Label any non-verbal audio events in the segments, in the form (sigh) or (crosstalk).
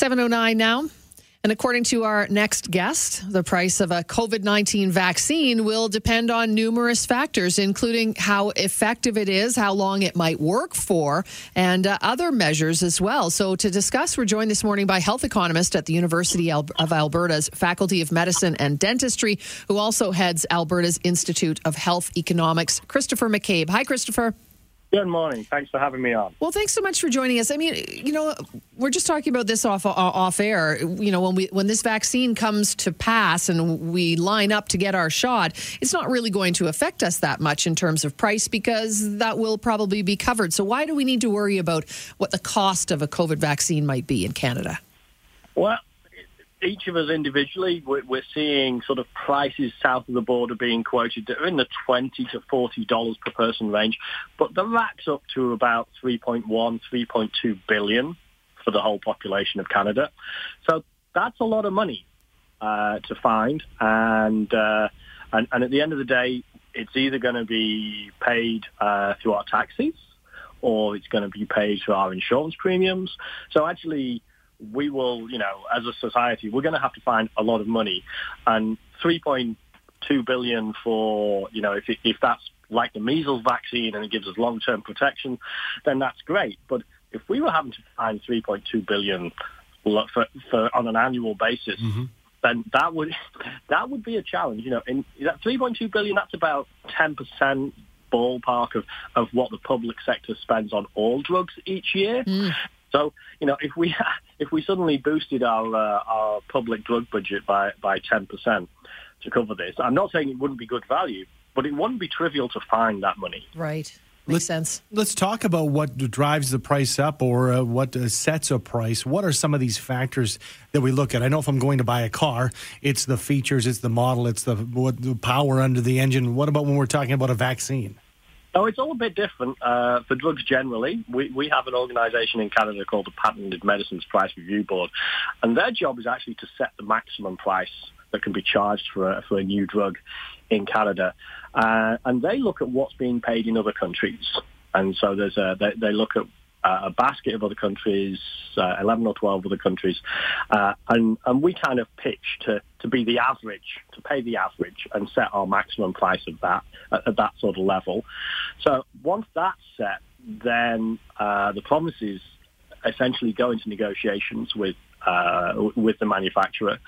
709 now. And according to our next guest, the price of a COVID 19 vaccine will depend on numerous factors, including how effective it is, how long it might work for, and uh, other measures as well. So, to discuss, we're joined this morning by health economist at the University of Alberta's Faculty of Medicine and Dentistry, who also heads Alberta's Institute of Health Economics, Christopher McCabe. Hi, Christopher. Good morning. Thanks for having me on. Well, thanks so much for joining us. I mean, you know, we're just talking about this off uh, off air. You know, when we when this vaccine comes to pass and we line up to get our shot, it's not really going to affect us that much in terms of price because that will probably be covered. So why do we need to worry about what the cost of a COVID vaccine might be in Canada? Well, each of us individually, we're, we're, seeing sort of prices south of the border being quoted that are in the twenty to forty dollars per person range, but the racks up to about 3.1, 3.2 billion for the whole population of Canada. So that's a lot of money uh, to find, and, uh, and and at the end of the day, it's either going to be paid uh, through our taxes or it's going to be paid through our insurance premiums. So actually we will, you know, as a society, we're going to have to find a lot of money. And 3.2 billion for, you know, if, if that's like the measles vaccine and it gives us long-term protection, then that's great. But if we were having to find 3.2 billion for, for on an annual basis, mm-hmm. then that would (laughs) that would be a challenge. You know, in that 3.2 billion, that's about 10 percent ballpark of, of what the public sector spends on all drugs each year. Mm. So, you know, if we (laughs) if we suddenly boosted our uh, our public drug budget by by ten percent to cover this, I'm not saying it wouldn't be good value, but it wouldn't be trivial to find that money. Right. Makes let's, sense. Let's talk about what drives the price up or uh, what uh, sets a price. What are some of these factors that we look at? I know if I'm going to buy a car, it's the features, it's the model, it's the, what, the power under the engine. What about when we're talking about a vaccine? Oh, it's all a bit different uh, for drugs generally. We, we have an organisation in Canada called the Patented Medicines Price Review Board, and their job is actually to set the maximum price that can be charged for a, for a new drug in Canada. Uh, and they look at what's being paid in other countries. And so there's a, they, they look at uh, a basket of other countries, uh, 11 or 12 other countries, uh, and, and we kind of pitch to, to be the average, to pay the average and set our maximum price of that at, at that sort of level. So once that's set, then uh, the promises essentially go into negotiations with uh, with the manufacturer,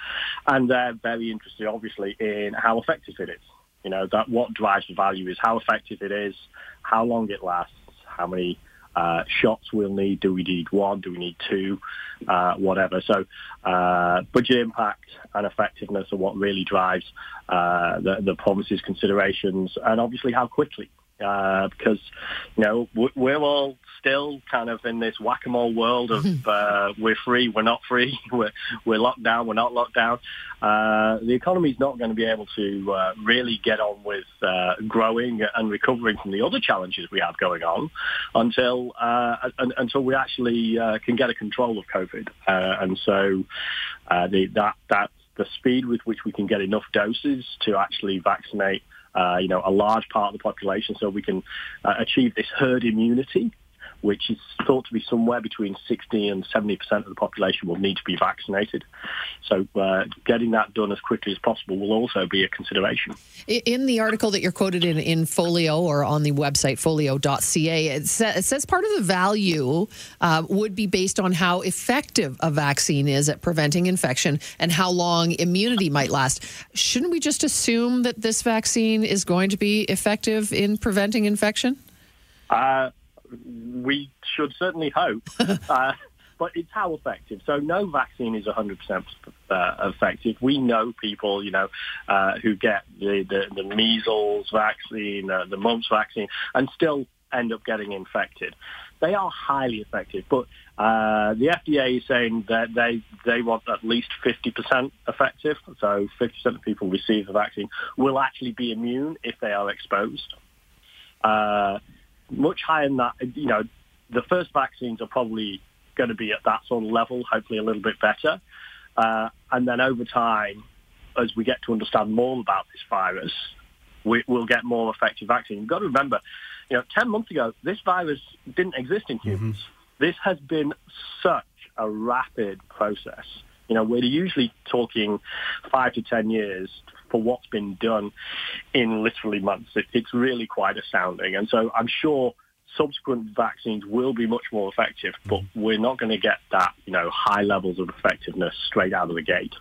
and they're very interested, obviously, in how effective it is. You know that what drives the value is how effective it is, how long it lasts, how many uh, shots we'll need. Do we need one? Do we need two? Uh, whatever. So uh, budget impact and effectiveness are what really drives uh, the, the promises considerations and obviously how quickly uh, because you know we're all still kind of in this whack-a-mole world of uh, we're free, we're not free, (laughs) we're we're locked down, we're not locked down. Uh, the economy is not going to be able to uh, really get on with uh, growing and recovering from the other challenges we have going on until uh, until we actually can get a control of COVID. and so the, that that the speed with which we can get enough doses to actually vaccinate uh, you know, a large part of the population so we can uh, achieve this herd immunity which is thought to be somewhere between 60 and 70% of the population will need to be vaccinated. So uh, getting that done as quickly as possible will also be a consideration. In the article that you're quoted in, in Folio or on the website folio.ca, it, sa- it says part of the value uh, would be based on how effective a vaccine is at preventing infection and how long immunity might last. Shouldn't we just assume that this vaccine is going to be effective in preventing infection? Uh, we should certainly hope. (laughs) uh, but it's how effective. So no vaccine is 100% uh, effective. We know people, you know, uh, who get the, the, the measles vaccine, uh, the mumps vaccine, and still end up getting infected. They are highly effective, but uh, the FDA is saying that they they want at least 50% effective. So 50% of people receive the vaccine will actually be immune if they are exposed. Much higher than that. You know, the first vaccines are probably going to be at that sort of level, hopefully a little bit better. Uh, and then over time, as we get to understand more about this virus, we, will get more effective vaccine. You've got to remember, you know, 10 months ago, this virus didn't exist in humans. Mm-hmm. This has been such a a rapid process. You know, we're usually talking five to ten years for what's been done in literally months. It, it's really quite astounding. And so I'm sure subsequent vaccines will be much more effective, but we're not going to get that, you know, high levels of effectiveness straight out of the gate.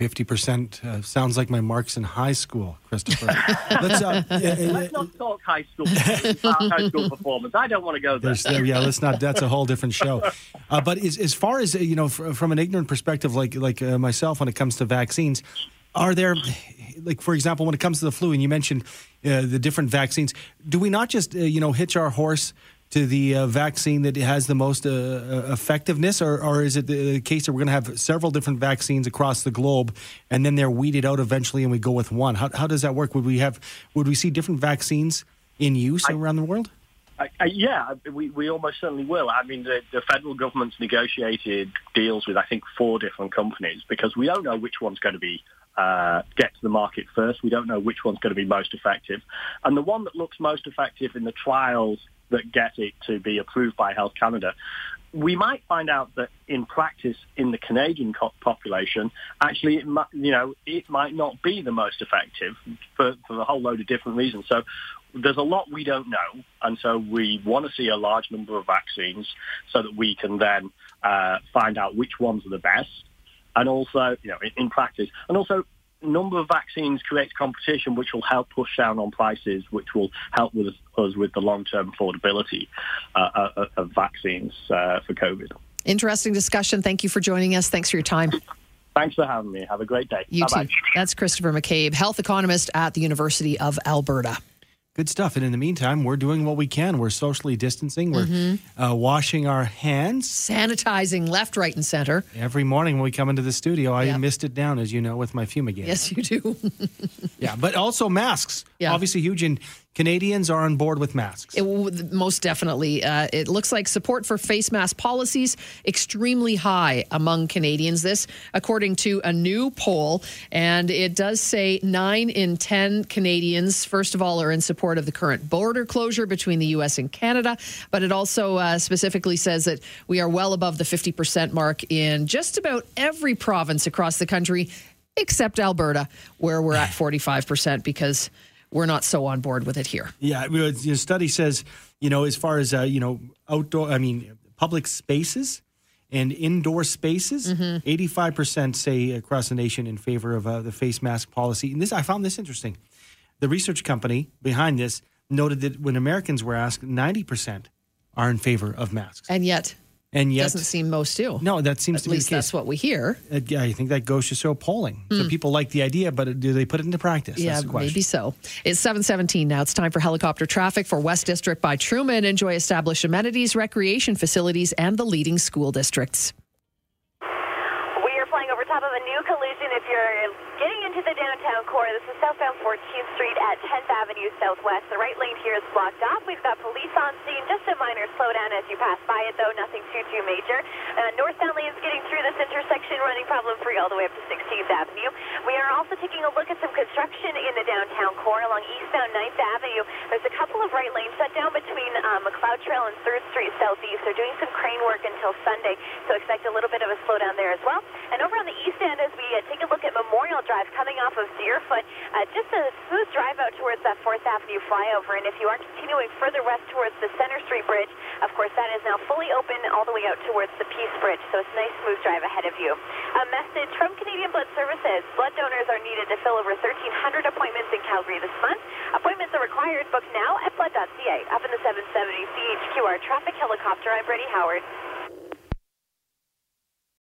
50% uh, sounds like my marks in high school, Christopher. (laughs) let's, uh, let's not talk high school, (laughs) high school performance. I don't want to go there. there. Yeah, let's not. That's a whole different show. Uh, but as, as far as, you know, from an ignorant perspective, like, like uh, myself, when it comes to vaccines, are there, like, for example, when it comes to the flu, and you mentioned uh, the different vaccines, do we not just, uh, you know, hitch our horse to the uh, vaccine that has the most uh, uh effectiveness, or, or, is it the case that we're going to have several different vaccines across the globe, and then they're weeded out eventually, and we go with one? How, how does that work? Would we have would we see different vaccines in use I, around the world? I, I, yeah, we, we almost certainly will. I mean, the, the federal government's negotiated deals with I think four different companies because we don't know which one's going to be uh, get to the market first. We don't know which one's going to be most effective. And the one that looks most effective in the trials that get it to be approved by Health Canada, we might find out that in practice in the Canadian population, actually, it might, you know, it might not be the most effective for, for a whole load of different reasons. So there's a lot we don't know, and so we want to see a large number of vaccines so that we can then uh, find out which ones are the best, and also, you know, in, in practice, and also number of vaccines creates competition, which will help push down on prices, which will help with us with the long-term affordability uh, uh of vaccines uh, for COVID. Interesting discussion. Thank you for joining us. Thanks for your time. Thanks for having me. Have a great day. You Bye-bye. too. That's Christopher McCabe, health economist at the University of Alberta. Good stuff. And in the meantime, we're doing what we can. We're socially distancing. We're mm-hmm. uh, washing our hands, sanitizing left, right, and center. Every morning when we come into the studio, I yep. mist it down, as you know, with my fumigator. Yes, you do. (laughs) yeah, but also masks. Yeah. Obviously, huge in Canadians are on board with masks. It, most definitely. Uh, it looks like support for face mask policies extremely high among Canadians. This, according to a new poll, and it does say nine in ten Canadians, first of all, are in support of the current border closure between the U.S. and Canada. But it also uh, specifically says that we are well above the 50% mark in just about every province across the country, except Alberta, where we're at 45% because we're not so on board with it here. Yeah, the study says, you know, as far as uh, you know, outdoor, I mean, public spaces and indoor spaces, mm-hmm. 85% say across the nation in favor of uh, the face mask policy. And this, I found this interesting. The research company behind this noted that when Americans were asked, 90% are in favor of masks. And yet, and yet, doesn't seem most do. No, that seems At to be the case. that's what we hear. Uh, yeah, I think that goes to show polling. Mm. So hmm. people like the idea, but do they put it into practice? Yeah, maybe so. It's 717 now. It's time for helicopter traffic for West District by Truman. Enjoy established amenities, recreation facilities, and the leading school districts. We are flying over top of a new collision if you're getting into the downtown core. This is southbound 14th Street at 10th Avenue Southwest. The right lane here is blocked off. We've got police on scene. Just a minor slowdown as you pass by it, though. Nothing too, too major. Uh, northbound lanes getting through this intersection, running problem-free all the way up to 16th Avenue. We are also taking a look at some construction in the downtown core along eastbound 9th Avenue. There's a couple of right lanes shut down between uh, Macleod Trail and 3rd Street Southeast. They're doing some crane work until Sunday, so expect a little bit of a slowdown there as well. And over on the east end, as we uh, take a look at Memorial Drive, Drive coming off of Deerfoot. Uh, just a smooth drive out towards that 4th Avenue flyover. And if you are continuing further west towards the Center Street Bridge, of course, that is now fully open all the way out towards the Peace Bridge. So it's a nice smooth drive ahead of you. A message from Canadian Blood Services. Blood donors are needed to fill over 1,300 appointments in Calgary this month. Appointments are required. Book now at blood.ca. Up in the 770 CHQR traffic helicopter, I'm Brady Howard.